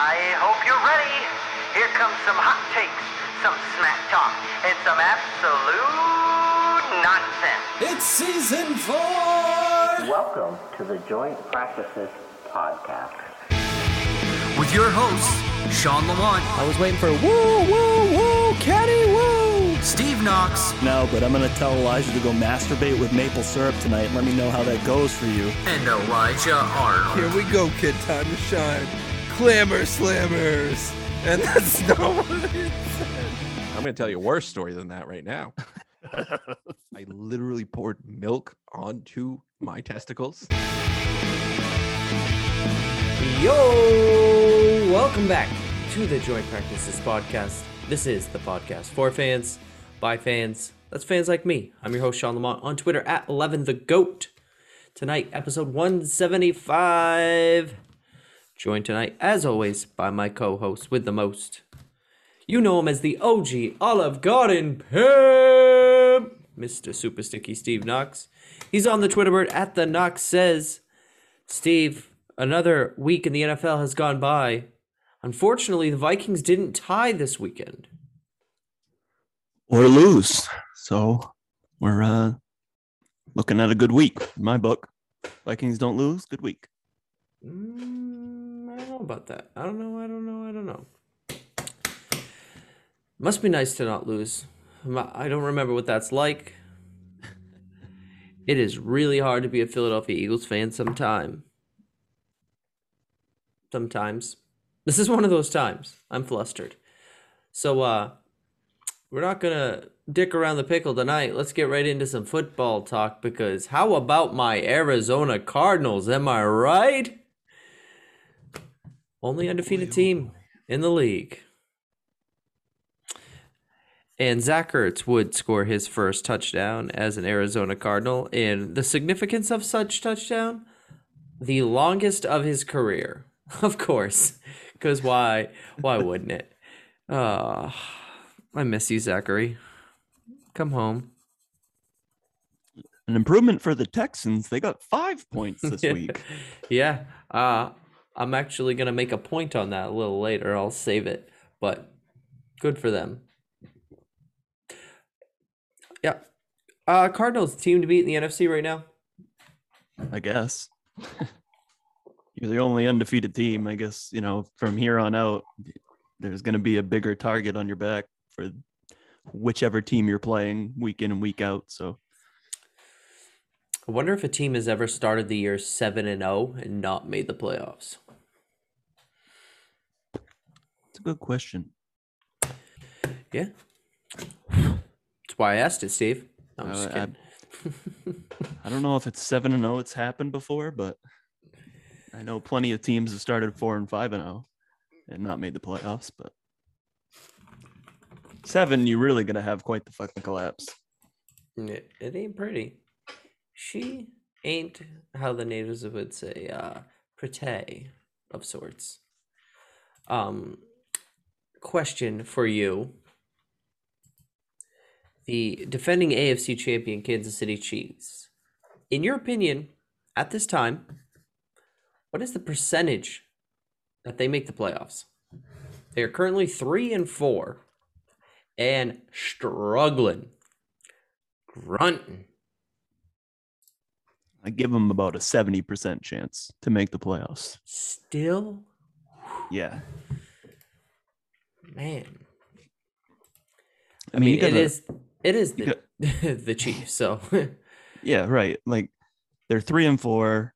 I hope you're ready. Here comes some hot takes, some smack talk, and some absolute nonsense. It's season four! Welcome to the Joint Practices Podcast. With your hosts, Shawn Lamont, I was waiting for woo, woo, woo, Kenny, woo! Steve Knox, No, but I'm gonna tell Elijah to go masturbate with maple syrup tonight let me know how that goes for you. and Elijah Arnold. Here we go, kid. Time to shine. Clamor slammers. And that's not what it said. I'm going to tell you a worse story than that right now. I literally poured milk onto my testicles. Yo! Welcome back to the Joint Practices Podcast. This is the podcast for fans, by fans. That's fans like me. I'm your host, Shawn Lamont, on Twitter at 11 the GOAT. Tonight, episode 175. Joined tonight, as always, by my co host with the most. You know him as the OG Olive Garden Pimp, Mr. Super Sticky Steve Knox. He's on the Twitter bird at the Knox says. Steve, another week in the NFL has gone by. Unfortunately, the Vikings didn't tie this weekend. Or lose. So we're uh looking at a good week in my book. Vikings don't lose, good week. Mm, don't know about that. I don't know. I don't know. I don't know. Must be nice to not lose. I don't remember what that's like. It is really hard to be a Philadelphia Eagles fan sometime. Sometimes. This is one of those times. I'm flustered. So uh we're not going to dick around the pickle tonight. Let's get right into some football talk because how about my Arizona Cardinals? Am I right? Only undefeated team in the league. And Zach Ertz would score his first touchdown as an Arizona Cardinal. And the significance of such touchdown, the longest of his career, of course. Because why? Why wouldn't it? Uh, I miss you, Zachary. Come home. An improvement for the Texans. They got five points this week. Yeah. Uh, I'm actually going to make a point on that a little later. I'll save it. But good for them. Yeah. Uh, Cardinals team to beat in the NFC right now. I guess. You're the only undefeated team. I guess, you know, from here on out, there's going to be a bigger target on your back for whichever team you're playing week in and week out. So I wonder if a team has ever started the year 7 and 0 and not made the playoffs. it's a good question. Yeah. That's why I asked it, Steve. No, I'm just Uh, I- kidding. I don't know if it's seven and zero. It's happened before, but I know plenty of teams have started four and five and zero and not made the playoffs. But seven, you're really gonna have quite the fucking collapse. It, it ain't pretty. She ain't how the natives would say, uh, pretty of sorts. Um, question for you. The defending AFC champion Kansas City Chiefs. In your opinion, at this time, what is the percentage that they make the playoffs? They are currently three and four and struggling grunting. I give them about a seventy percent chance to make the playoffs. Still, Yeah, man. I I, mean, mean, you it gotta- is it is the the Chiefs. So yeah, right. Like they're three and four.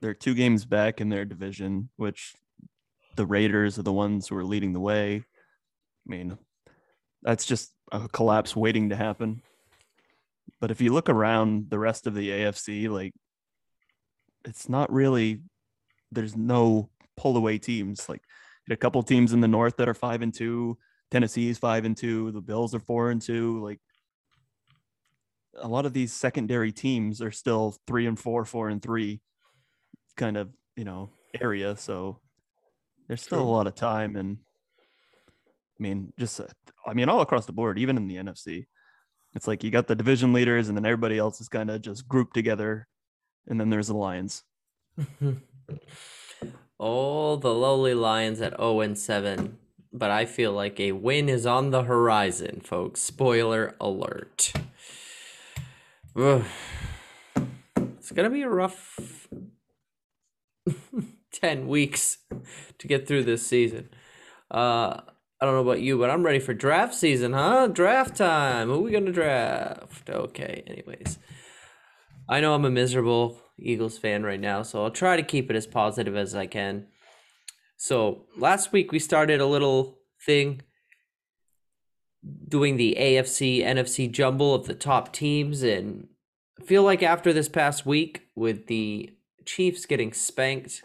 They're two games back in their division, which the Raiders are the ones who are leading the way. I mean, that's just a collapse waiting to happen. But if you look around the rest of the AFC, like it's not really there's no pull away teams. Like a couple teams in the north that are five and two. Tennessee is five and two. The Bills are four and two. Like a lot of these secondary teams are still three and four, four and three kind of, you know, area. So there's still a lot of time. And I mean, just, uh, I mean, all across the board, even in the NFC, it's like you got the division leaders and then everybody else is kind of just grouped together. And then there's the Lions. All the lowly Lions at 0 and 7. But I feel like a win is on the horizon, folks. Spoiler alert. It's going to be a rough 10 weeks to get through this season. Uh, I don't know about you, but I'm ready for draft season, huh? Draft time. Who are we going to draft? Okay, anyways. I know I'm a miserable Eagles fan right now, so I'll try to keep it as positive as I can. So, last week we started a little thing doing the AFC NFC jumble of the top teams and I feel like after this past week with the Chiefs getting spanked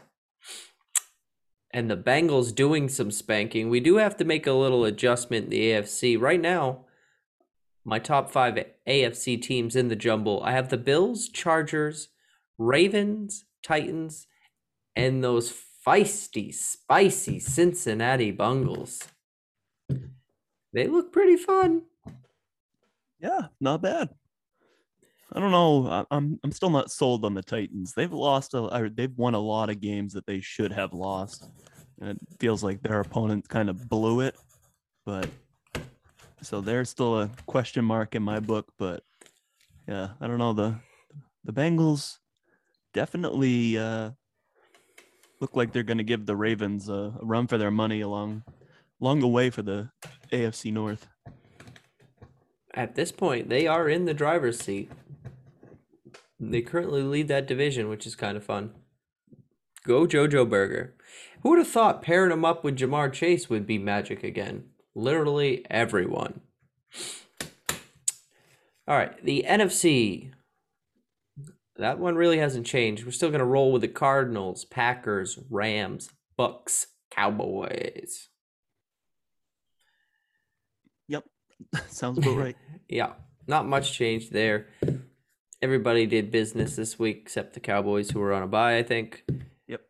and the Bengals doing some spanking, we do have to make a little adjustment in the AFC. Right now, my top five AFC teams in the jumble I have the Bills, Chargers, Ravens, Titans, and those feisty, spicy Cincinnati Bungles. They look pretty fun. Yeah, not bad. I don't know. I'm I'm still not sold on the Titans. They've lost a they've won a lot of games that they should have lost. And it feels like their opponent kind of blew it. But so they're still a question mark in my book, but yeah, I don't know the the Bengals definitely uh look like they're going to give the Ravens a, a run for their money along along the way for the AFC North. At this point, they are in the driver's seat. They currently lead that division, which is kind of fun. Go Jojo Burger. Who would have thought pairing him up with Ja'Marr Chase would be magic again? Literally everyone. All right, the NFC. That one really hasn't changed. We're still going to roll with the Cardinals, Packers, Rams, Bucks, Cowboys. Yep. Sounds about right. Yeah, not much changed there. Everybody did business this week except the Cowboys, who were on a bye, I think. Yep.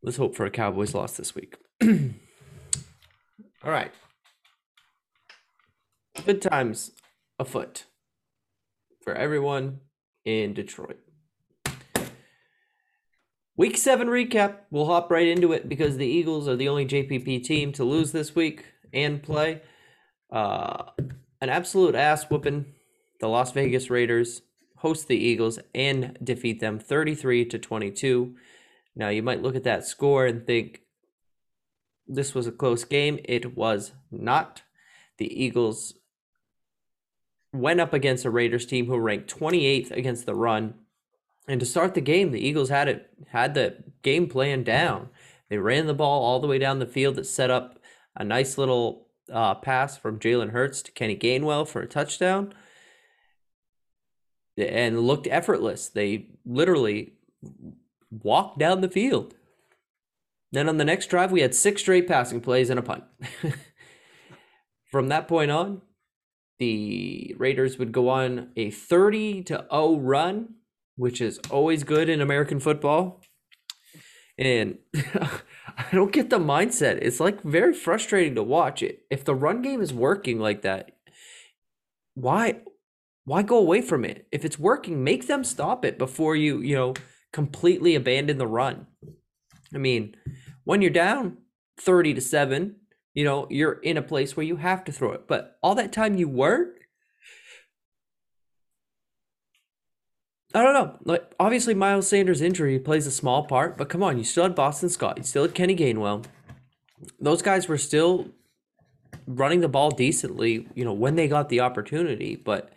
Let's hope for a Cowboys loss this week. All right. Good times afoot for everyone in Detroit. Week seven recap. We'll hop right into it because the Eagles are the only JPP team to lose this week and play. Uh, an absolute ass whooping. The Las Vegas Raiders host the Eagles and defeat them 33 to 22. Now, you might look at that score and think this was a close game. It was not. The Eagles went up against a Raiders team who ranked 28th against the run. And to start the game, the Eagles had it had the game plan down. They ran the ball all the way down the field that set up a nice little uh, pass from Jalen Hurts to Kenny Gainwell for a touchdown and looked effortless. They literally walked down the field. Then on the next drive, we had six straight passing plays and a punt. From that point on, the Raiders would go on a 30 to 0 run, which is always good in American football. And I don't get the mindset. It's like very frustrating to watch it. If the run game is working like that, why why go away from it? If it's working, make them stop it before you, you know, completely abandon the run. I mean, when you're down 30 to 7, you know, you're in a place where you have to throw it. But all that time you weren't, I don't know. Like obviously Miles Sanders' injury plays a small part, but come on, you still had Boston Scott, you still had Kenny Gainwell. Those guys were still running the ball decently, you know, when they got the opportunity. But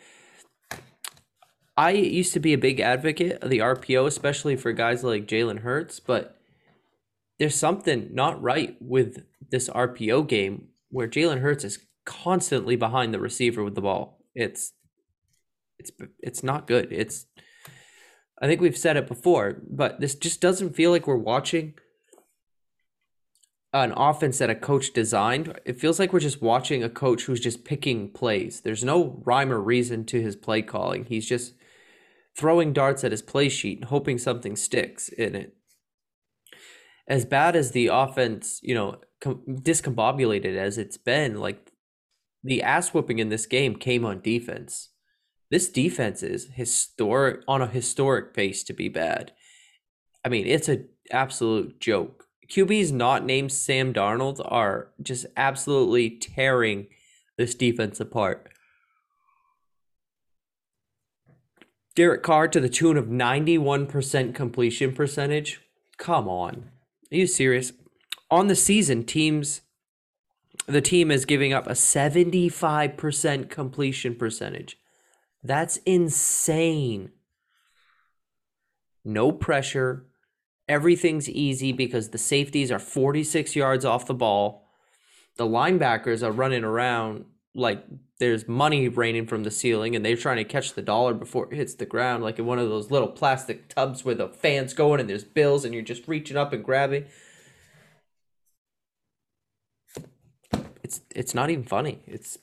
I used to be a big advocate of the RPO, especially for guys like Jalen Hurts, but there's something not right with this RPO game where Jalen Hurts is constantly behind the receiver with the ball. It's it's it's not good. It's I think we've said it before, but this just doesn't feel like we're watching an offense that a coach designed. It feels like we're just watching a coach who's just picking plays. There's no rhyme or reason to his play calling. He's just throwing darts at his play sheet and hoping something sticks in it. As bad as the offense, you know, com- discombobulated as it's been, like the ass whooping in this game came on defense. This defense is historic on a historic pace to be bad. I mean, it's a absolute joke. QBs not named Sam Darnold are just absolutely tearing this defense apart. Derek Carr to the tune of 91% completion percentage. Come on. Are you serious? On the season, teams the team is giving up a 75% completion percentage. That's insane. No pressure. Everything's easy because the safeties are 46 yards off the ball. The linebackers are running around like there's money raining from the ceiling and they're trying to catch the dollar before it hits the ground, like in one of those little plastic tubs where the fans going and there's bills and you're just reaching up and grabbing. It's it's not even funny. It's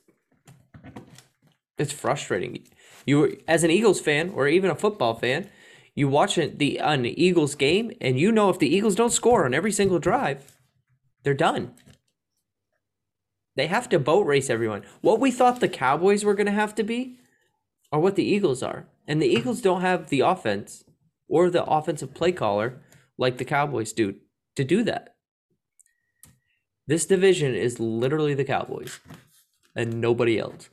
it's frustrating. You as an Eagles fan or even a football fan, you watch the an Eagles game and you know if the Eagles don't score on every single drive, they're done. They have to boat race everyone. What we thought the Cowboys were going to have to be are what the Eagles are. And the Eagles don't have the offense or the offensive play caller like the Cowboys do to do that. This division is literally the Cowboys and nobody else.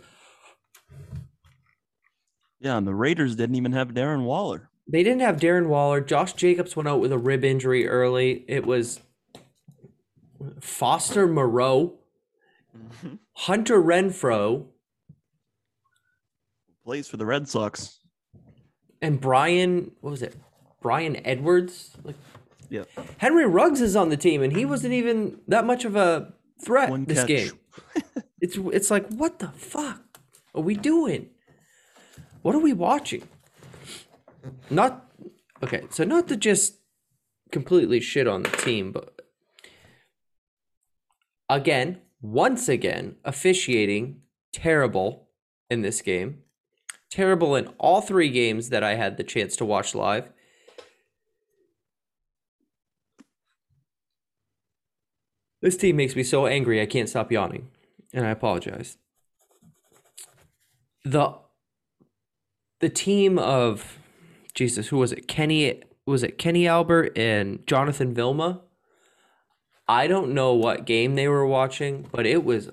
Yeah, and the Raiders didn't even have Darren Waller. They didn't have Darren Waller. Josh Jacobs went out with a rib injury early. It was Foster Moreau, Hunter Renfrow, Plays for the Red Sox. and Brian. What was it? Bryan Edwards. Like Yeah. Henry Ruggs is on the team, and he wasn't even that much of a threat One this catch. game. It's it's like what the fuck are we doing? What are we watching? Not okay, so not to just completely shit on the team, but again, once again, officiating terrible in this game. Terrible in all three games that I had the chance to watch live. This team makes me so angry I can't stop yawning, and I apologize. The the team of Jesus, who was it? Kenny was it Kenny Albert and Jonathan Vilma? I don't know what game they were watching, but it was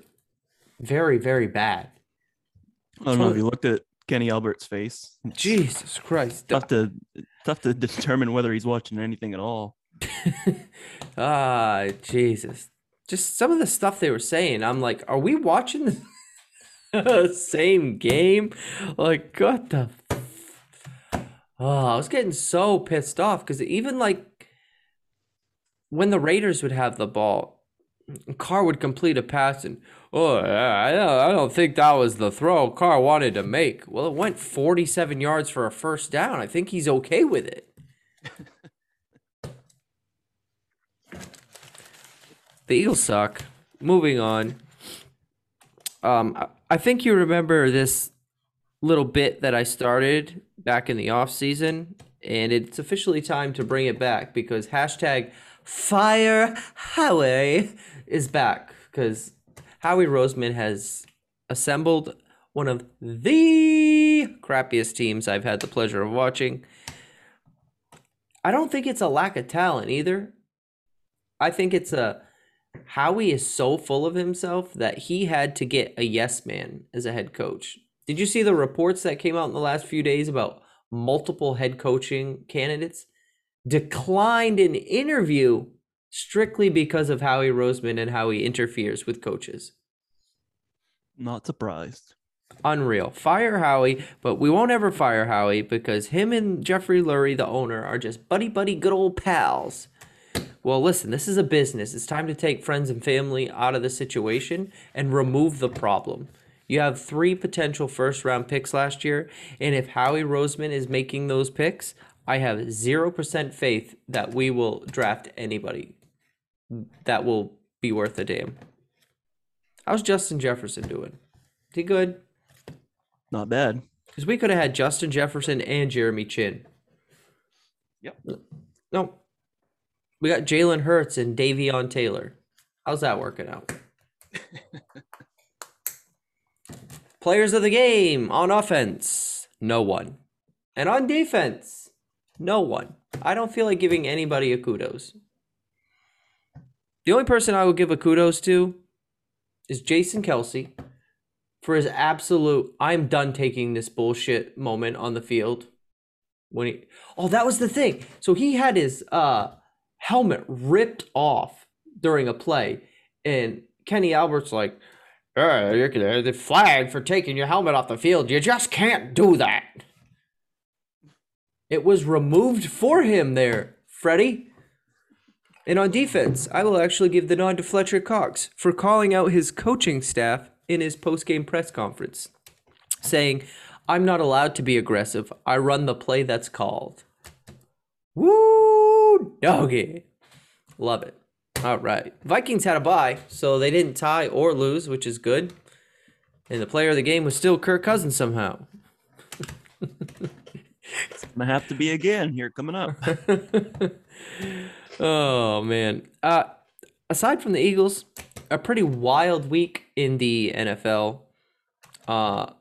very, very bad. I don't know if you looked at Kenny Albert's face. Jesus Christ. tough to tough to determine whether he's watching anything at all. Ah, Jesus. Just some of the stuff they were saying, I'm like, are we watching the same game? Like, what the? Oh, I was getting so pissed off because even like when the Raiders would have the ball, Carr would complete a pass and, oh, I don't, I don't think that was the throw Carr wanted to make. Well, it went 47 yards for a first down. I think he's okay with it. the Eagles suck. Moving on. Um, I- think you remember this little bit that I started back in the off season, and it's officially time to bring it back because hashtag Fire Howie is back because Howie Roseman has assembled one of the crappiest teams I've had the pleasure of watching. I don't think it's a lack of talent either. I think it's a Howie is so full of himself that he had to get a yes man as a head coach. Did you see the reports that came out in the last few days about multiple head coaching candidates declined an interview strictly because of Howie Roseman and how he interferes with coaches? Not surprised. Unreal. Fire Howie, but we won't ever fire Howie because him and Jeffrey Lurie, the owner, are just buddy buddy good old pals. Well, listen, this is a business. It's time to take friends and family out of the situation and remove the problem. You have three potential first round picks last year, and if Howie Roseman is making those picks, I have 0% faith that we will draft anybody that will be worth a damn. How's Justin Jefferson doing? Is he good? Not bad. Because we could have had Justin Jefferson and Jeremy Chinn. Yep. No. We got Jalen Hurts and Davion Taylor. How's that working out? Players of the game on offense, no one. And on defense, no one. I don't feel like giving anybody a kudos. The only person I would give a kudos to is Jason Kelce for his absolute I'm done taking this bullshit moment on the field. When he Oh, that was the thing. So he had his uh helmet ripped off during a play and Kenny Albert's like, "Uh, you're the flag for taking your helmet off the field. You just can't do that." It was removed for him there, Freddie. And on defense, I will actually give the nod to Fletcher Cox for calling out his coaching staff in his post-game press conference, saying, "I'm not allowed to be aggressive. I run the play that's called." Woo, doggy. Love it. All right. Vikings had a bye, so they didn't tie or lose, which is good. And the player of the game was still Kirk Cousins somehow. It's gonna have to be again here coming up. Oh man. Uh aside from the Eagles, a pretty wild week in the NFL. Uh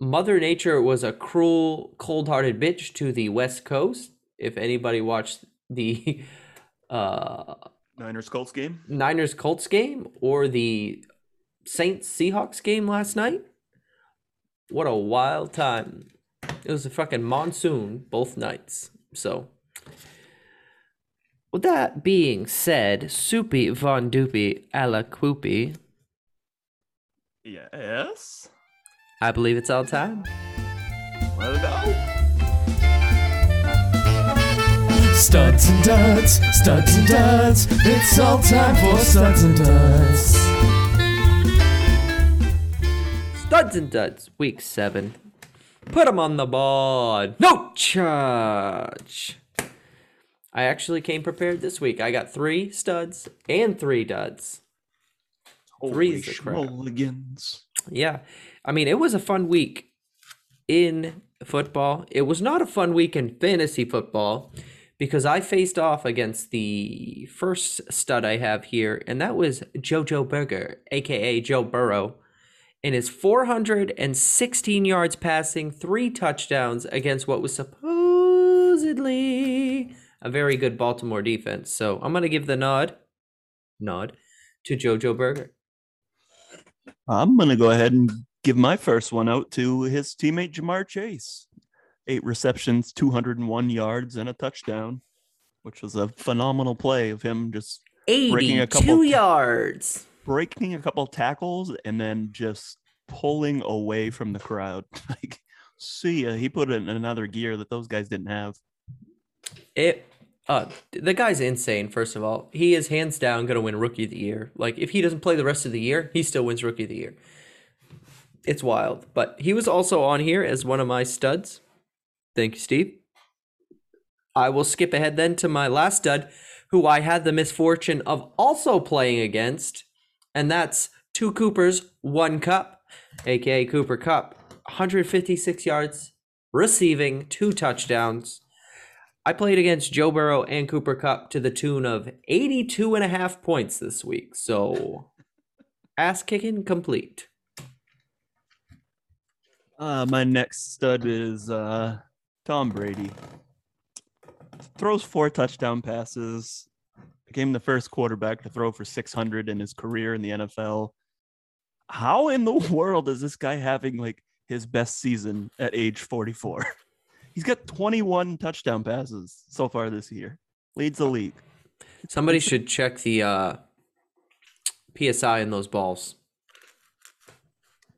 Mother Nature was a cruel, cold-hearted bitch to the West Coast. If anybody watched the uh Niners Colts game. Niners Colts game or the Saints Seahawks game last night. What a wild time. It was a fucking monsoon both nights. So, with that being said, Soupy Von Doopy a la Quoopy, Yes. I believe it's all time. Let it go. Studs and duds, studs and duds. It's all time for studs and duds. Studs and Duds, week seven. Put Put 'em on the board. No charge. I actually came prepared this week. I got three studs and three duds. Holy Three's the crap. schmolligans. Yeah. I mean, it was a fun week in football. It was not a fun week in fantasy football because I faced off against the first stud I have here, and that was JoJo Berger, aka Joe Burrow, and his 416 yards passing, three touchdowns against what was supposedly a very good Baltimore defense. So I'm gonna give the nod, nod, to JoJo Berger. I'm gonna go ahead and give my first one out to his teammate Ja'Marr Chase. Eight receptions, 201 yards, and a touchdown, which was a phenomenal play of him just Breaking a couple- yards. breaking a couple tackles and then just pulling away from the crowd. like, see ya. He put it in another gear that those guys didn't have. It uh the guy's insane, first of all. He is hands down gonna win rookie of the year. Like if he doesn't play the rest of the year, he still wins rookie of the year. It's wild. But he was also on here as one of my studs. Thank you, Steve. I will skip ahead then to my last stud, who I had the misfortune of also playing against, and that's two Coopers, one Cup, aka Cooper Kupp. 156 yards, receiving, two touchdowns. I played against Joe Burrow and Cooper Kupp to the tune of 82 and a half points this week. So, ass kicking complete. Uh, my next stud is uh, Tom Brady. Throws four touchdown passes. Became the first quarterback to throw for 600 in his career in the NFL. How in the world is this guy having like his best season at age 44? He's got 21 touchdown passes so far this year. Leads the league. Somebody should check the uh, PSI in those balls.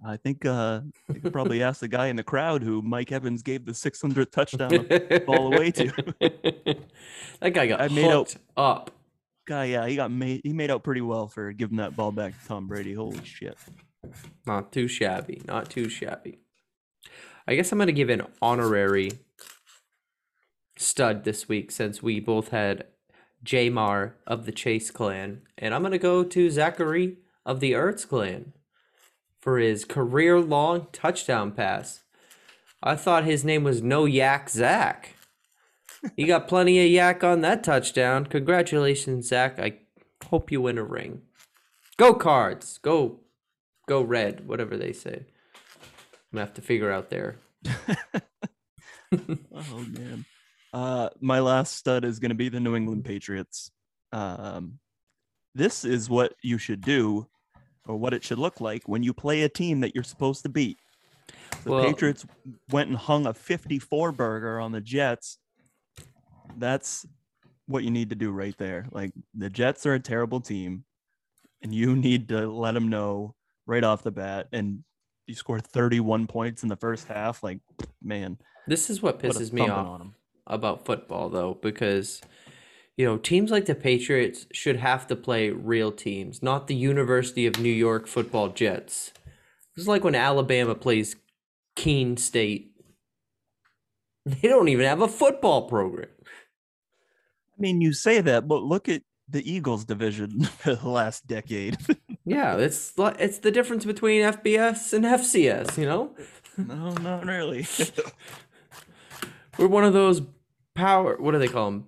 I think uh, you could probably ask the guy in the crowd who Mike Evans gave the 600th touchdown ball away to. that guy got I made out- up. guy, yeah, he got made. He made out pretty well for giving that ball back to Tom Brady. Holy shit! Not too shabby. Not too shabby. I guess I'm going to give an honorary stud this week since we both had Ja'Marr of the Chase clan. And I'm going to go to Zachary of the Ertz clan for his career long touchdown pass. I thought his name was No Yak Zach. He got plenty of yak on that touchdown. Congratulations, Zach. I hope you win a ring. Go cards. Go go red, whatever they say. I'm gonna have to figure out there. Oh man. Uh, my last stud is to be the New England Patriots. Um, this is what you should do, or what it should look like when you play a team that you're supposed to beat. The Well- Patriots went and hung a 54 burger on the Jets. That's what you need to do right there. Like the Jets are a terrible team, and you need to let them know right off the bat. And you scored 31 points in the first half. Like, man, This is what pisses me off about football, though, because you know teams like the Patriots should have to play real teams, not the University of New York Football Jets. It's like when Alabama plays Keene State. They don't even have a football program. I mean, you say that, but look at the Eagles division for the last decade. Yeah, it's it's the difference between FBS and FCS. You know, no, not really. we're one of those power. What do they call them?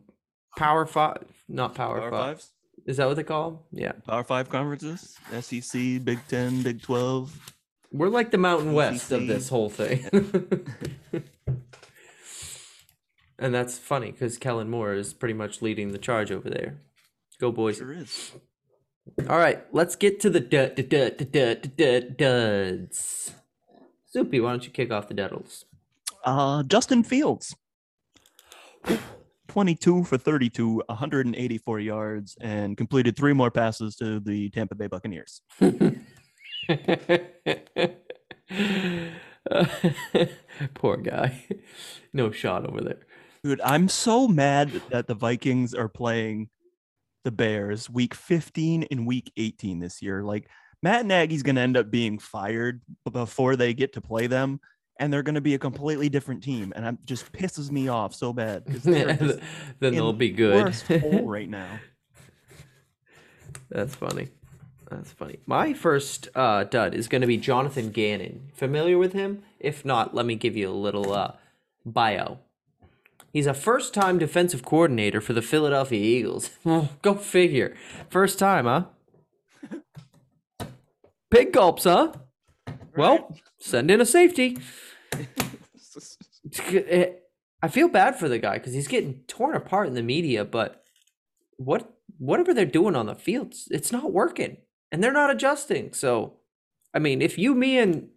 Power five, not power, Power five. fives, Is that what they call them? Yeah, Power five conferences, SEC, Big Ten, Big Twelve. we're like the Mountain West of this whole thing. and that's funny because Kellen Moore is pretty much leading the charge over there. Go boys! Sure is. All right, let's get to the dud, dud, dud, dud, dud, dud, duds. Soupy, why don't you kick off the duddles? Uh, Justin Fields, twenty-two for thirty-two, 184 yards, and completed three more passes to the Tampa Bay Buccaneers. Poor guy. No shot over there. Dude, I'm so mad that the Vikings are playing the Bears week 15 and week 18 this year. Like Matt Nagy's going to end up being fired before they get to play them, and they're going to be a completely different team. And it just pisses me off so bad. then they'll be good. Right now. That's funny. That's funny. My first uh, dud is going to be Jonathan Gannon. Familiar with him? If not, let me give you a little uh, bio. He's a first time defensive coordinator for the Philadelphia Eagles. Go figure. First time, huh? Pig gulps, huh? Well, send in a safety. I feel bad for the guy because he's getting torn apart in the media, but what whatever they're doing on the field, it's- it's not working, and they're not adjusting. So, I mean, if you, me, and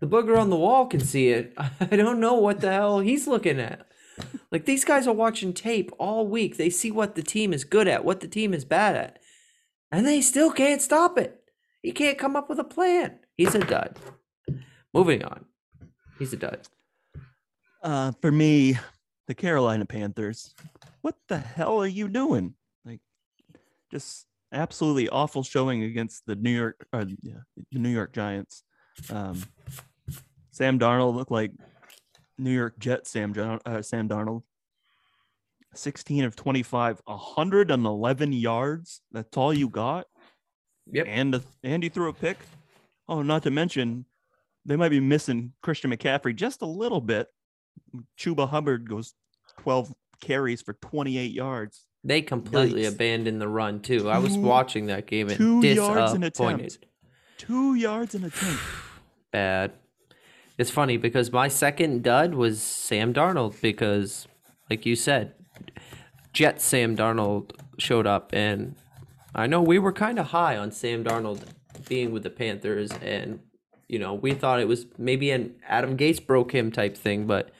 the booger on the wall can see it, I don't know what the hell he's looking at. Like these guys are watching tape all week. They see what the team is good at, what the team is bad at, and they still can't stop it. He can't come up with a plan. He's a dud. Moving on. He's a dud. Uh, for me, the Carolina Panthers. What the hell are you doing? Like, just absolutely awful showing against the New York, or yeah, the New York Giants. Um, Sam Darnold looked like New York Jets. Sam uh, Sam Darnold. 16 of 25, 111 yards. That's all you got. Yep. And a, and he threw a pick. Oh, not to mention, they might be missing Christian McCaffrey just a little bit. Chuba Hubbard goes 12 carries for 28 yards. They completely Yikes. abandoned the run too. I was watching that game and two yards an attempt. Two yards in a attempt. Bad. It's funny because my second dud was Sam Darnold because, like you said, Jet Sam Darnold showed up, and I know we were kind of high on Sam Darnold being with the Panthers, and you know we thought it was maybe an Adam Gase broke him type thing, but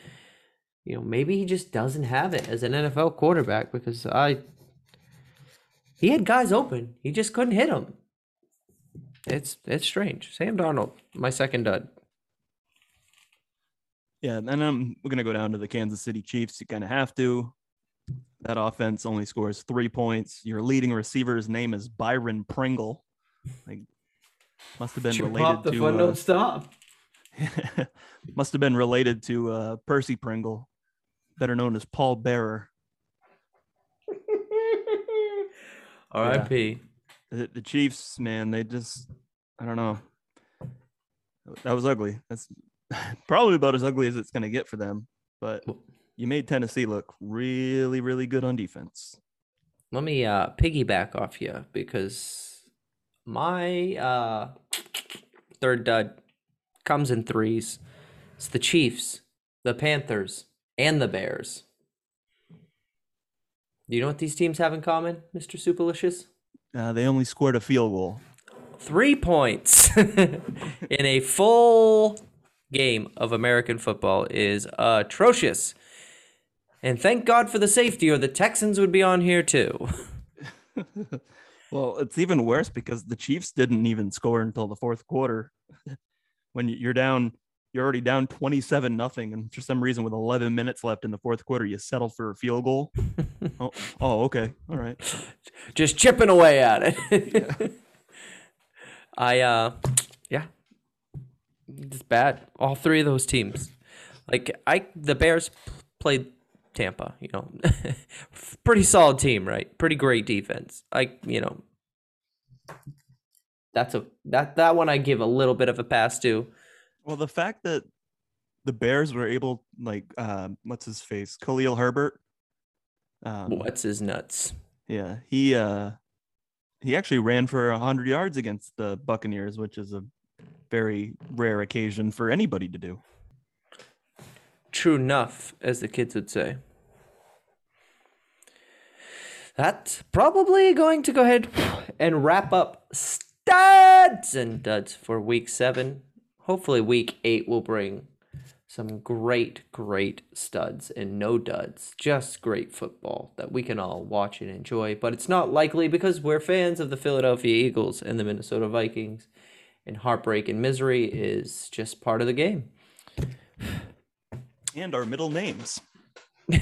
you know maybe he just doesn't have it as an NFL quarterback because I he had guys open, he just couldn't hit them. It's it's strange. Sam Darnold, my second dud. Yeah, and um, we're gonna go down to the Kansas City Chiefs. You kind of have to. That offense only scores three points. Your leading receiver's name is Byron Pringle. Like, must have been related the to. fun uh, don't stop. must have been related to uh, Percy Pringle, better known as Paul Bearer. R.I.P. The, the Chiefs, man, they just, I don't know. That was ugly. That's probably about as ugly as it's going to get for them. But you made Tennessee look really, really good on defense. Let me uh, piggyback off you because my uh, third dud comes in threes. It's the Chiefs, the Panthers, and the Bears. Do you know what these teams have in common, Mr. Superlicious? Uh, they only scored a field goal. Three points in a full game of American football is atrocious. And thank God for the safety, or the Texans would be on here too. Well, it's even worse because the Chiefs didn't even score until the fourth quarter. when you- you're down, you're already down 27 nothing, and for some reason, with 11 minutes left in the fourth quarter, you settle for a field goal. oh, oh, okay, all right. Just chipping away at it. I, uh, yeah, it's bad. All three of those teams. Like, I, the Bears played Tampa, you know, pretty solid team, right? Pretty great defense. I, you know, that's a that that one I give a little bit of a pass to. Well, the fact that the Bears were able, like, uh, what's his face, Khalil Herbert. Um, What's his nuts? Yeah, he uh, he actually ran for hundred yards against the Buccaneers, which is a very rare occasion for anybody to do. True enough, as the kids would say. That's probably going to go ahead and wrap up studs and duds for week seven. Hopefully, week eight will bring some great, great studs and no duds. Just great football that we can all watch and enjoy. But it's not likely because we're fans of the Philadelphia Eagles and the Minnesota Vikings. And heartbreak and misery is just part of the game. And our middle names.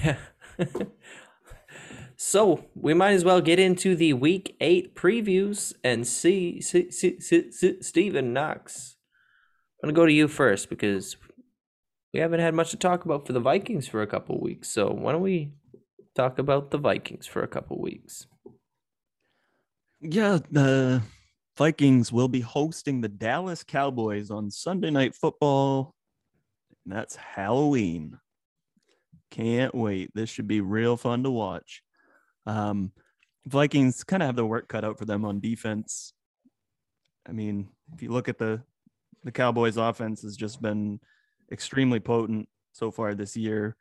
So we might as well get into the week eight previews and see, see, see, see, see Stephen Knox. I'm gonna go to you first because we haven't had much to talk about for the Vikings for a couple weeks. So why don't we talk about the Vikings for a couple weeks? Yeah, the Vikings will be hosting the Dallas Cowboys on Sunday Night Football. And that's Halloween. Can't wait. This should be real fun to watch. Um, Vikings kind of have the work cut out for them on defense. I mean, if you look at the the Cowboys offense has just been extremely potent so far this year.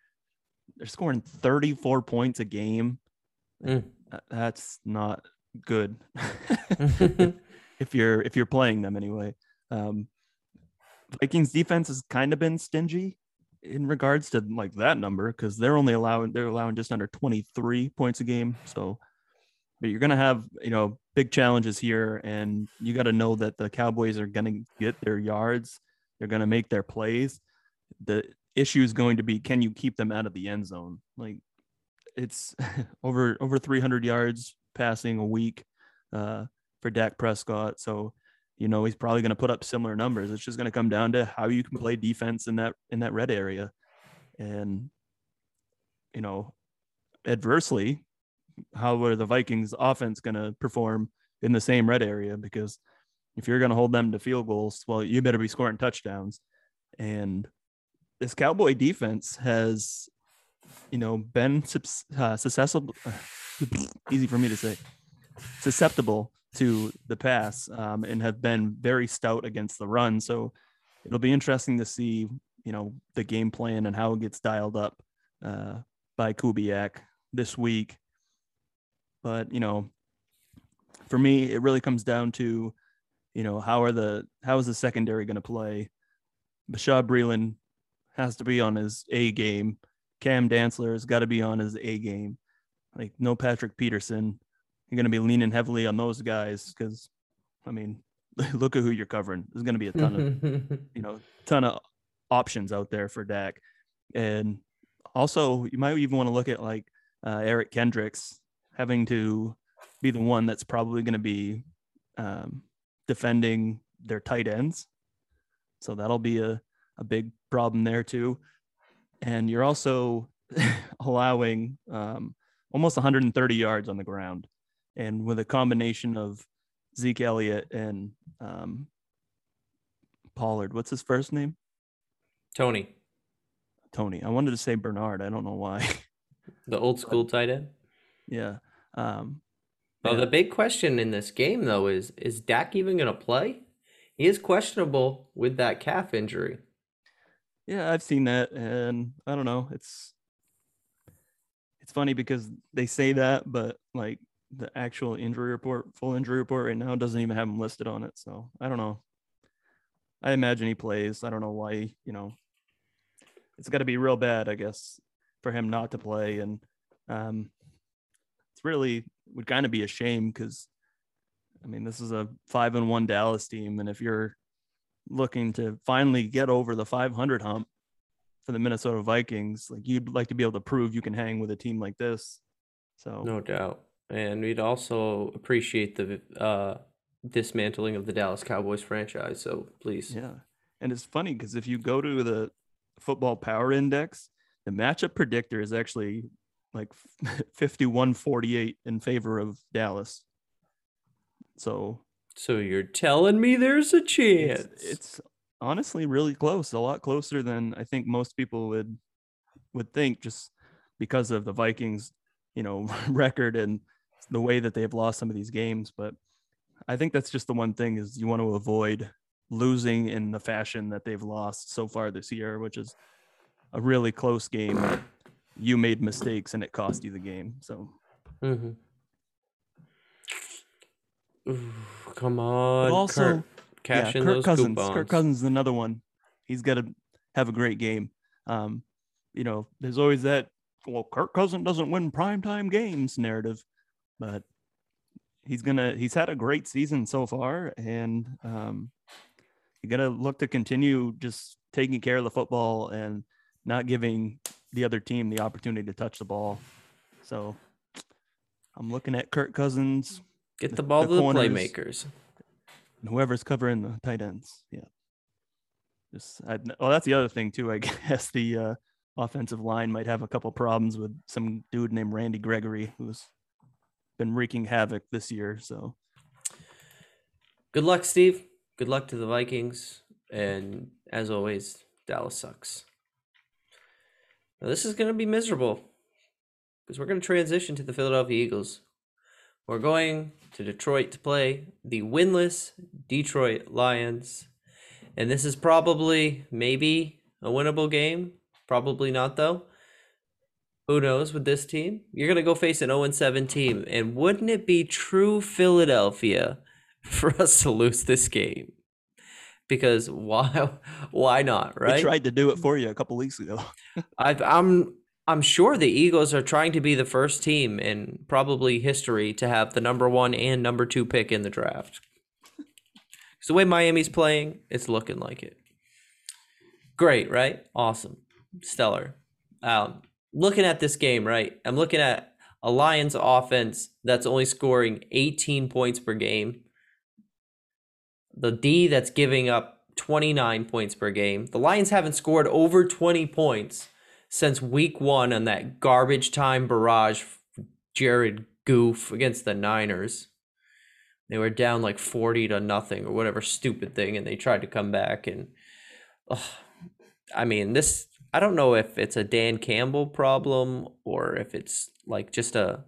They're scoring 34 points a game. Mm. That's not good. if you're if you're playing them anyway. Um, Vikings defense has kind of been stingy in regards to like that number because they're only allowing they're allowing just under 23 points a game. So, but you're gonna have you know big challenges here, and you got to know that the Cowboys are gonna get their yards. They're gonna make their plays. The issue is going to be can you keep them out of the end zone? Like it's over over 300 yards passing a week uh, for Dak Prescott. So, you know, he's probably going to put up similar numbers. It's just going to come down to how you can play defense in that in that red area, and you know, adversely, how are the Vikings offense going to perform in the same red area? Because if you're going to hold them to field goals, well, you better be scoring touchdowns. And this Cowboy defense has, you know, been uh, susceptible. easy for me to say, susceptible to the pass, um, and have been very stout against the run. So it'll be interesting to see, you know, the game plan and how it gets dialed up uh, by Kubiak this week. But you know, for me, it really comes down to, you know, how are the how is the secondary going to play? Bashaud Breeland has to be on his A game. Cam Dantzler has got to be on his A game. Like no Patrick Peterson. You're going to be leaning heavily on those guys because, I mean, look at who you're covering. There's going to be a ton of you know, ton of options out there for Dak. And also, you might even want to look at like uh, Eric Kendricks having to be the one that's probably going to be um, defending their tight ends. So that'll be a, a big problem there too. And you're also allowing um, almost 130 yards on the ground. And with a combination of Zeke Elliott and um, Pollard, what's his first name? Tony, Tony. I wanted to say Bernard. I don't know why. the old school tight end. yeah. Um, Well, yeah. the big question in this game, though, is is Dak even going to play? He is questionable with that calf injury. Yeah, I've seen that, and I don't know. It's it's funny because they say that, but like the actual injury report, full injury report right now doesn't even have him listed on it. So I don't know. I imagine he plays. I don't know why, you know, it's got to be real bad, I guess, for him not to play. And um, it's really would kind of be a shame because, I mean, this is a five and one Dallas team, and if you're looking to finally get over the 500 hump for the Minnesota Vikings, like you'd like to be able to prove you can hang with a team like this. So No doubt. And we'd also appreciate the uh, dismantling of the Dallas Cowboys franchise. So please. Yeah. And it's funny because if you go to the football power index, the matchup predictor is actually like 51 48 in favor of Dallas. So So you're telling me there's a chance. it's, it's honestly really close, a lot closer than I think most people would would think just because of the Vikings, you know, record and the way that they've lost some of these games. But I think that's just the one thing is you want to avoid losing in the fashion that they've lost so far this year, which is a really close game. You made mistakes and it cost you the game. So Mm-hmm. Ooh, come on, also- Kurt. Cash yeah, in Kirk those Cousins. coupons. Kirk Cousins is another one. He's got to have a great game. Um, you know, there's always that well, Kirk Cousins doesn't win primetime games narrative, but he's gonna he's had a great season so far, and um, you gotta look to continue just taking care of the football and not giving the other team the opportunity to touch the ball. So I'm looking at Kirk Cousins Get the- the ball the to the playmakers. and whoever's covering the tight ends. Yeah. Just, I, oh, that's the other thing too. I guess the uh, offensive line might have a couple problems with some dude named Randy Gregory, who's been wreaking havoc this year. So Good luck, Steve. Good luck to the Vikings. And as always, Dallas sucks. Now, this is going to be miserable because we're going to transition to the Philadelphia Eagles. We're going to Detroit to play the winless Detroit Lions. And this is probably, maybe, a winnable game. Probably not, though. Who knows with this team? You're going to go face an 0 7 team. And wouldn't it be true Philadelphia for us to lose this game? Because why why not, we right? tried to do it for you a couple weeks ago. I've, I'm I'm sure the Eagles are trying to be the first team in probably history to have the number one and number two pick in the draft. 'Cause the way Miami's playing, it's looking like it. Great, right? Awesome, stellar. Um, looking at this game, right? I'm looking at a Lions offense that's only scoring 18 points per game. The D that's giving up 29 points per game. The Lions haven't scored over 20 points since week one on that garbage time barrage Jared Goff against the Niners. They were down like 40 to nothing or whatever stupid thing, and they tried to come back. And ugh, I mean, this, I don't know if it's a Dan Campbell problem or if it's like just a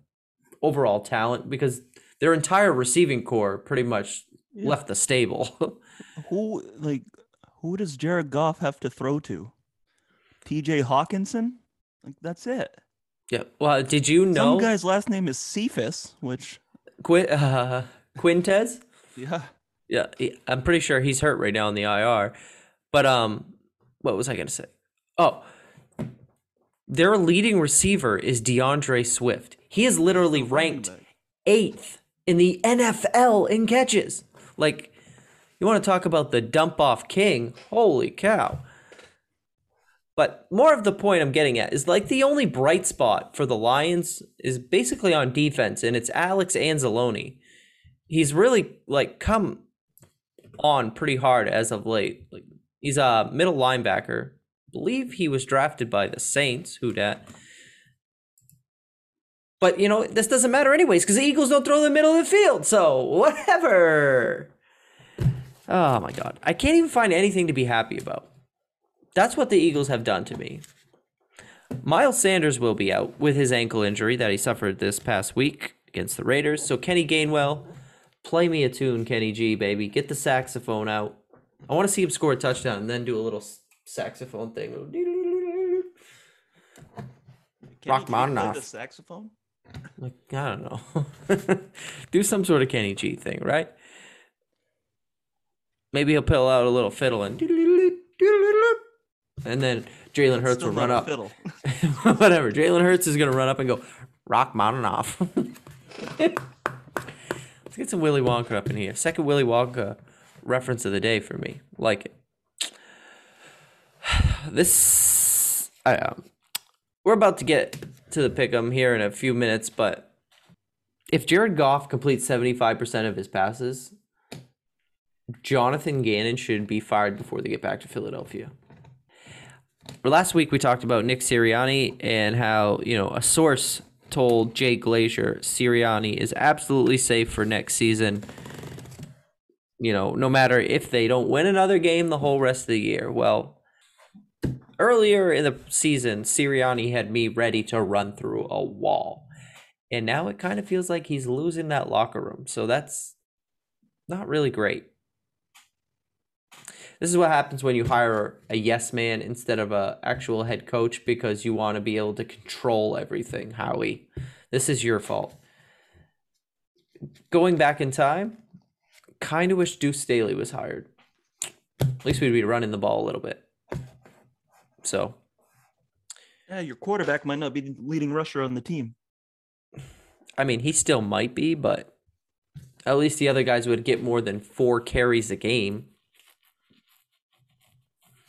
overall talent because their entire receiving corps pretty much Yeah. left the stable. who like who does Jared Goff have to throw to? T.J. Hockenson? Like that's it. yeah. Well, did you know Some guy's last name is Cephus, which Qu- uh, Quintez? yeah, Yeah, I'm pretty sure he's hurt right now in the IR. But um, what was I gonna say? Oh, their leading receiver is D'Andre Swift. He is literally ranked eighth in the NFL in catches. Like, you want to talk about the dump off king? Holy cow! But more of the point I'm getting at is like the only bright spot for the Lions is basically on defense, and it's Alex Anzalone. He's really like come on pretty hard as of late. Like he's a middle linebacker. Believe he was drafted by the Saints. Who dat? But you know this doesn't matter anyways because the Eagles don't throw in the middle of the field. So whatever. Oh my god, I can't even find anything to be happy about. That's what the Eagles have done to me. Miles Sanders will be out with his ankle injury that he suffered this past week against the Raiders. So Kenny Gainwell, play me a tune, Kenny G, baby. Get the saxophone out. I want to see him score a touchdown and then do a little saxophone thing. Play Rachmaninoff. the saxophone. Like, I don't know. Do some sort of Kenny G thing, right? Maybe he'll pull out a little fiddle and and then Jalen Hurts will run up. Whatever. Jalen Hurts is gonna run up and go rock mountain off. Let's get some Willy Wonka up in here. Second Willy Wonka reference of the day for me. Like it. This I we're about to get to the pick'em here in a few minutes, but if Jared Goff completes 75% of his passes, Jonathan Gannon should be fired before they get back to Philadelphia. Last week we talked about Nick Sirianni and how, you know, a source told Jay Glazer Sirianni is absolutely safe for next season. You know, no matter if they don't win another game the whole rest of the year. Well, earlier in the season, Sirianni had me ready to run through a wall. And now it kind of feels like he's losing that locker room. So that's not really great. This is what happens when you hire a yes man instead of a actual head coach because you want to be able to control everything, Howie. This is your fault. Going back in time, kind of wish Deuce Staley was hired. At least we'd be running the ball a little bit. So, Yeah, your quarterback might not be the leading rusher on the team. I mean, he still might be, but at least the other guys would get more than four carries a game.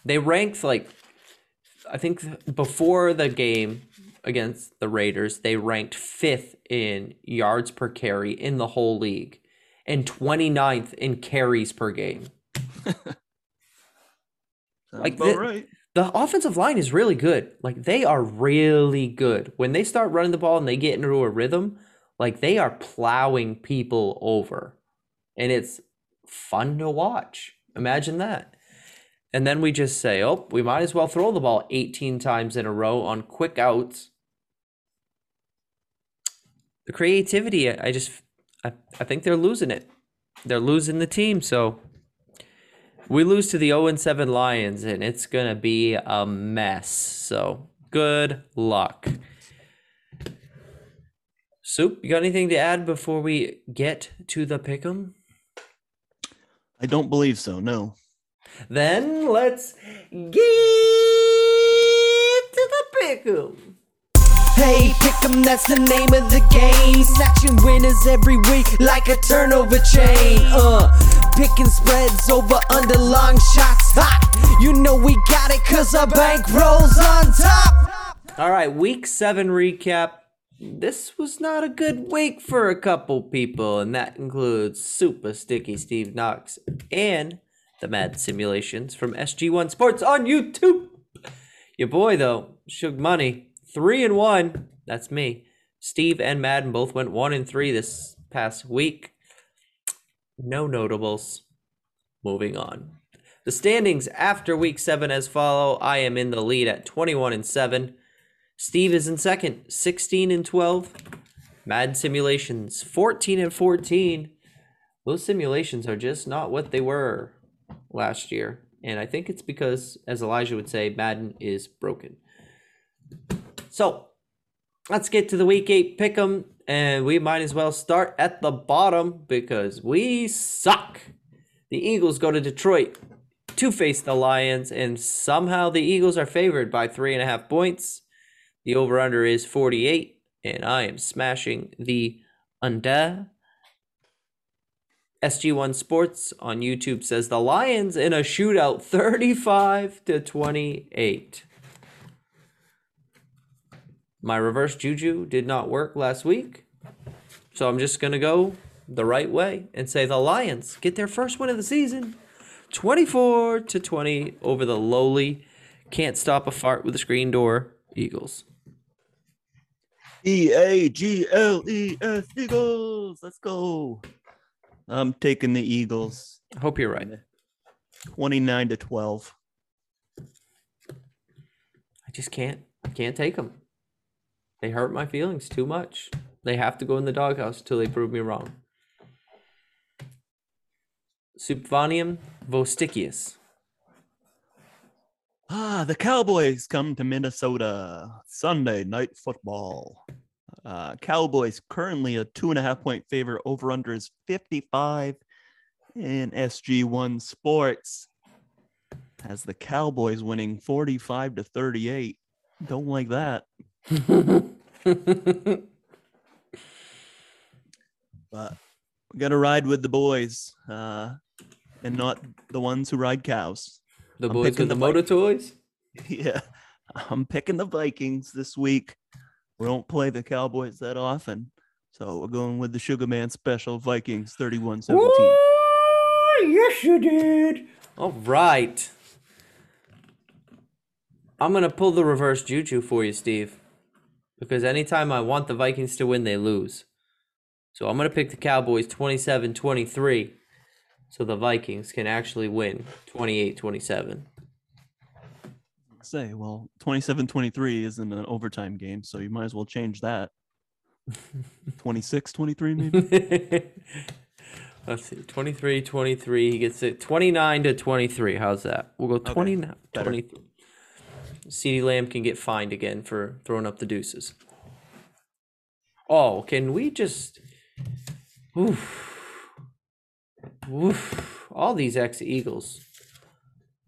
They ranked like, I think before the game against the Raiders, they ranked fifth in yards per carry in the whole league and 29th in carries per game. Sounds Like about the- right. The offensive line is really good. Like they are really good. When they start running the ball and they get into a rhythm, like they are plowing people over. And it's fun to watch. Imagine that. And then we just say, oh, we might as well throw the ball 18 times in a row on quick outs. The creativity, I just, I, I think they're losing it. They're losing the team. So we lose to the 0 7 Lions, and it's going to be a mess. So good luck. Soup, you got anything to add before we get to the pick'em? I don't believe so. No. Then let's get to the pick'em. Hey, pick 'em, that's the name of the game. Snatching winners every week like a turnover chain. Uh, picking spreads over under long shots. Ha! You know we got it cause our bank rolls on top. All right, week seven recap. This was not a good week for a couple people, and that includes Super Sticky Steve Knox and the Mad Simulations from SG1 Sports on YouTube. Your boy, though, Shug Money, three and one. That's me. Steve and Madden both went one and three this past week. No notables. Moving on. The standings after week seven as follow. I am in the lead at 21 and 7. Steve is in second, 16 and 12. Mad Simulations, 14 and 14. Those simulations are just not what they were last year. And I think it's because, as Elijah would say, Madden is broken. So let's get to the week eight pick 'em, and we might as well start at the bottom because we suck. The Eagles go to Detroit to face the Lions, and somehow the Eagles are favored by three and a half points. The over under is 48, and I am smashing the under. SG1 Sports on YouTube says the Lions in a shootout 35 to 28. My reverse juju did not work last week. So I'm just going to go the right way and say the Lions get their first win of the season 24 to 20 over the lowly can't stop a fart with a screen door Eagles. E A G L E S Eagles. Let's go. I'm taking the Eagles. I hope you're right. 29 to 12. I just can't can't take them. They hurt my feelings too much. They have to go in the doghouse till they prove me wrong. Subvanium vosticius. Ah, the Cowboys come to Minnesota Sunday night football. Uh, Cowboys currently a two and a half point favorite. Over under is 55 in SG1 Sports. Has the Cowboys winning 45 to 38. Don't like that. But we got to ride with the boys uh, and not the ones who ride cows. The I'm boys picking with the the motor Vikings. toys. yeah, I'm picking the Vikings this week. We don't play the Cowboys that often. So we're going with the Sugar Man special Vikings 31 17. yes, you did. All right. I'm gonna pull the reverse juju for you, Steve, because anytime I want the Vikings to win, they lose. So I'm gonna pick the Cowboys 27-23, so the Vikings can actually win 28-27. Say, well, 27 23 isn't an overtime game, so you might as well change that. 26 23, maybe? Let's see, 23 23. He gets it 29 to 23. How's that? We'll go 29 better. 23. CeeDee Lamb can get fined again for throwing up the deuces. Oh, can we just. Oof. Oof. All these ex Eagles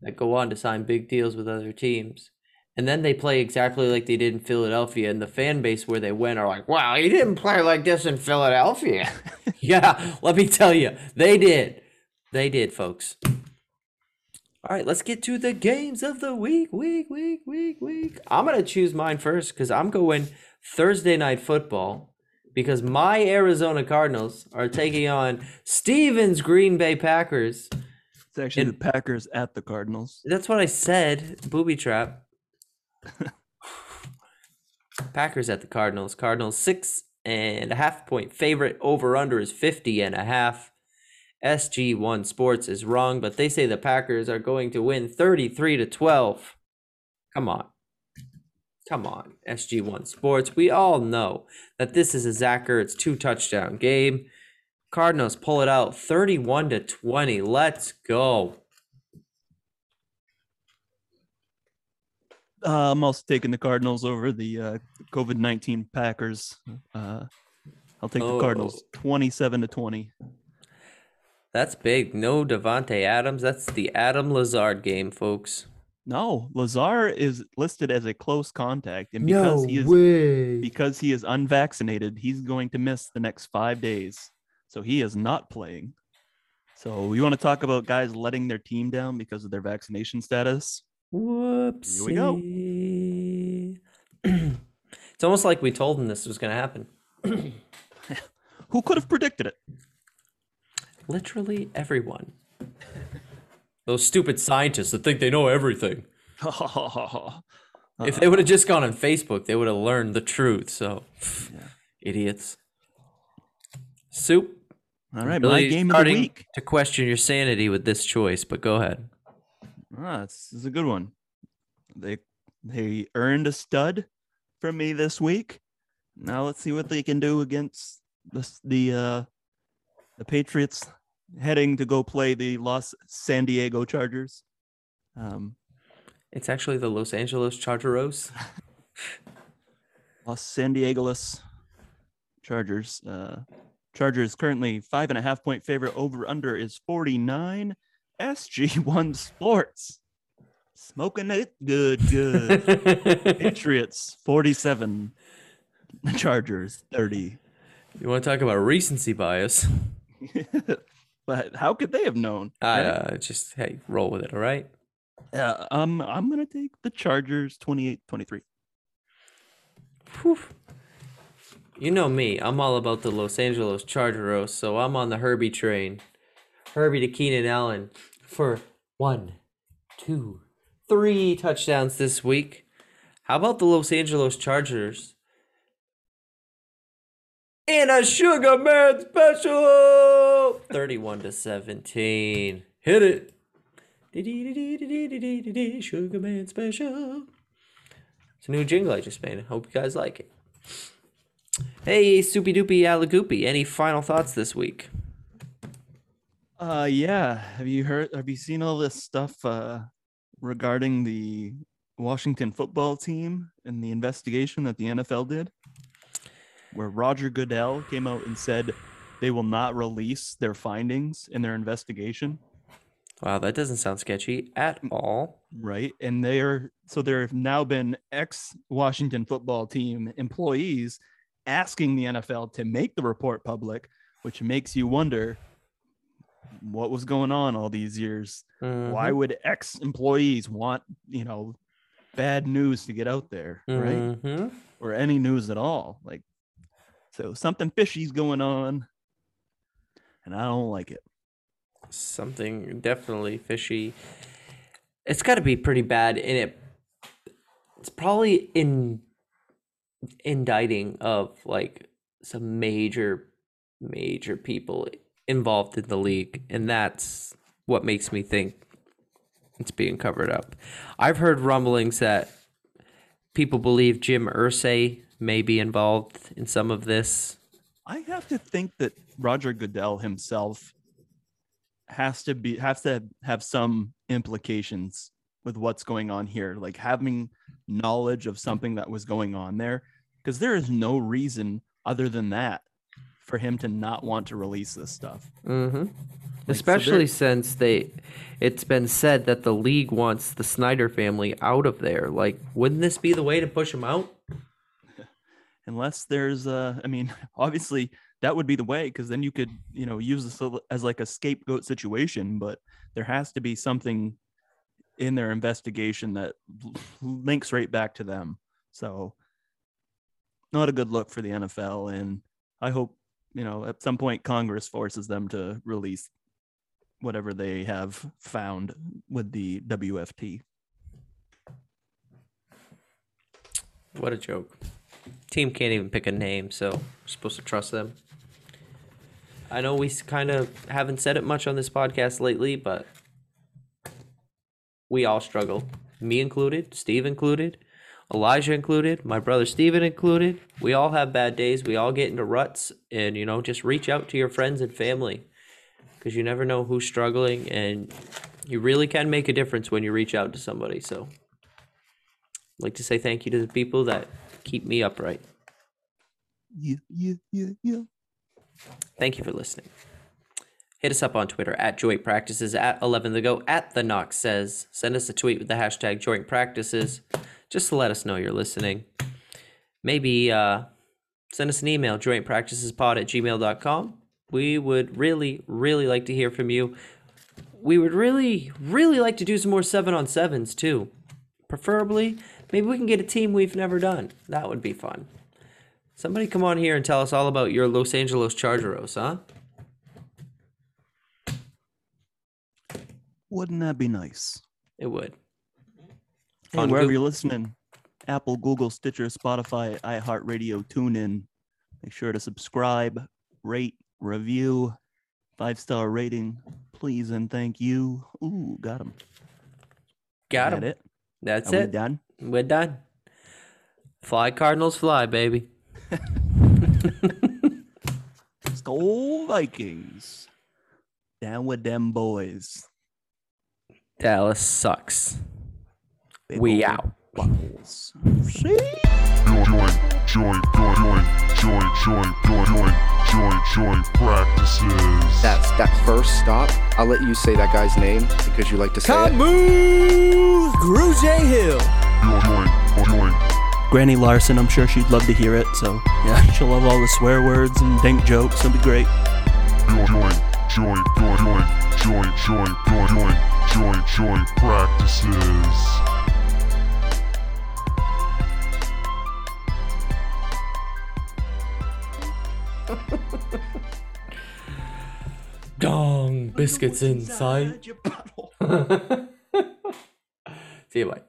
that go on to sign big deals with other teams. And then they play exactly like they did in Philadelphia, and the fan base where they went are like, wow, he didn't play like this in Philadelphia. yeah, let me tell you, they did. They did, folks. All right, let's get to the games of the week, week, week, week, week. I'm going to choose mine first because I'm going Thursday night football because my Arizona Cardinals are taking on Stevens Green Bay Packers. It's actually And- the Packers at the Cardinals. That's what I said. Booby trap. Packers at the Cardinals. Cardinals six and a half point favorite. Over under is 50 and a half. SG1 Sports is wrong, but they say the Packers are going to win 33 to 12. Come on. Come on, SG1 Sports. We all know that this is a Zach Ertz two touchdown game. Cardinals pull it out 31 to 20. Let's go. Uh, I'm also taking the Cardinals over the uh, COVID 19 Packers. Uh, I'll take the Cardinals 27 to 20. That's big. No Davante Adams. That's the Adam Lazard game, folks. No, Lazar is listed as a close contact, and because he is way. because he is unvaccinated, he's going to miss the next five days. So he is not playing. So we want to talk about guys letting their team down because of their vaccination status. Whoops. Here we go. it's almost like we told him this was going to happen. Who could have predicted it? Literally everyone. Those stupid scientists that think they know everything. If they would have just gone on Facebook, they would have learned the truth. So, idiots. Soup. All right, Really my game of the week. to question your sanity with this choice, but go ahead. Ah, this is a good one. They they earned a stud from me this week. Now let's see what they can do against the the uh, the Patriots heading to go play the Los San Diego Chargers. Um, It's actually the Los Angeles Chargeros. Los San Diego's Chargers. Uh, Chargers currently five and a half point favorite. Over under is 49. SG1 Sports. Smoking it good, good. Patriots 47. Chargers 30. You want to talk about recency bias? but how could they have known? I right? uh, just hey, roll with it. All right. Yeah, um, I'm gonna take the Chargers 28-23. Whew. You know me. I'm all about the Los Angeles Chargeros, so I'm on the Herbie train. Herbie to Keenan Allen for one, two, three touchdowns this week. How about the Los Angeles Chargers? And a Sugar Man special! 31 to 17. Hit it. Dee-dee-dee-dee-dee-dee-dee-dee, Sugar Man special. It's a new jingle I just made. Hope you guys like it. Hey, Soupy Doopy Alagoopy, any final thoughts this week? Uh yeah. Have you heard have you seen all this stuff uh regarding the Washington football team and the investigation that the NFL did, where Roger Goodell came out and said they will not release their findings in their investigation, Wow, that doesn't sound sketchy at all. right? And they are so there have now been ex Washington football team employees asking the NFL to make the report public, which makes you wonder what was going on all these years. Why Mhm, would ex employees want, you know, bad news to get out there, right? mhm. Or any news at all? Like, so something fishy's going on, and I don't like it. Something definitely fishy. It's got to be pretty bad, and it it's probably in indicting of like some major major people involved in the league, and that's what makes me think it's being covered up. I've heard rumblings that people believe Jim Irsay may be involved in some of this. I have to think that Roger Goodell himself has to be has to have some implications with what's going on here, like having knowledge of something that was going on there, because there is no reason other than that for him to not want to release this stuff. Mm-hmm. so Especially there- since they, it's been said that the league wants the Snyder family out of there. Like, wouldn't this be the way to push them out? Unless there's uh i mean obviously that would be the way because then you could you know use this as like a scapegoat situation but there has to be something in their investigation that links right back to them so not a good look for the nfl and i hope you know at some point congress forces them to release whatever they have found with the wft What a joke. Team can't even pick a name, so we're supposed to trust them. I know we kind of haven't said it much on this podcast lately, but we all struggle. Me included, Steve included, Elijah included, my brother Steven included. We all have bad days. We all get into ruts, and you know, just reach out to your friends and family because you never know who's struggling, and you really can make a difference when you reach out to somebody. So, I'd like to say thank you to the people that keep me upright. yeah yeah yeah yeah Thank you for listening. Hit us up on Twitter at Joint Practices, at 11 the Go, at The Knox Says. Send us a tweet with the hashtag Joint Practices just to let us know you're listening. Maybe uh, send us an email, jointpracticespod at gmail.com. We would really, really like to hear from you. We would really, really like to do some more seven on sevens too. Preferably, maybe we can get a team we've never done. That would be fun. Somebody come on here and tell us all about your Los Angeles Chargeros, huh? wouldn't that be nice It would. Hey, On wherever Goog- you're listening, Apple, Google, Stitcher, Spotify, iHeartRadio, TuneIn. Make sure to subscribe, rate, review, five star rating, please and thank you. Ooh, got him. Got him. it. That's Are it. We done. We're done. Fly Cardinals, fly, baby. Skol Vikings. Down with them boys. Dallas sucks. We out. Buckles. See? Join, join, join, join, join, join, join, join join, join practices. That's that first stop. I'll let you say that guy's name because you like to say it. Camus Gruge Hill. Join, join, join, Granny Larson, I'm sure she'd love to hear it. So, yeah, she'll love all the swear words and dank jokes. It'll be great. join, join, join, join, join, join, join, join, join, join practices. Dong biscuits inside. See you, bye.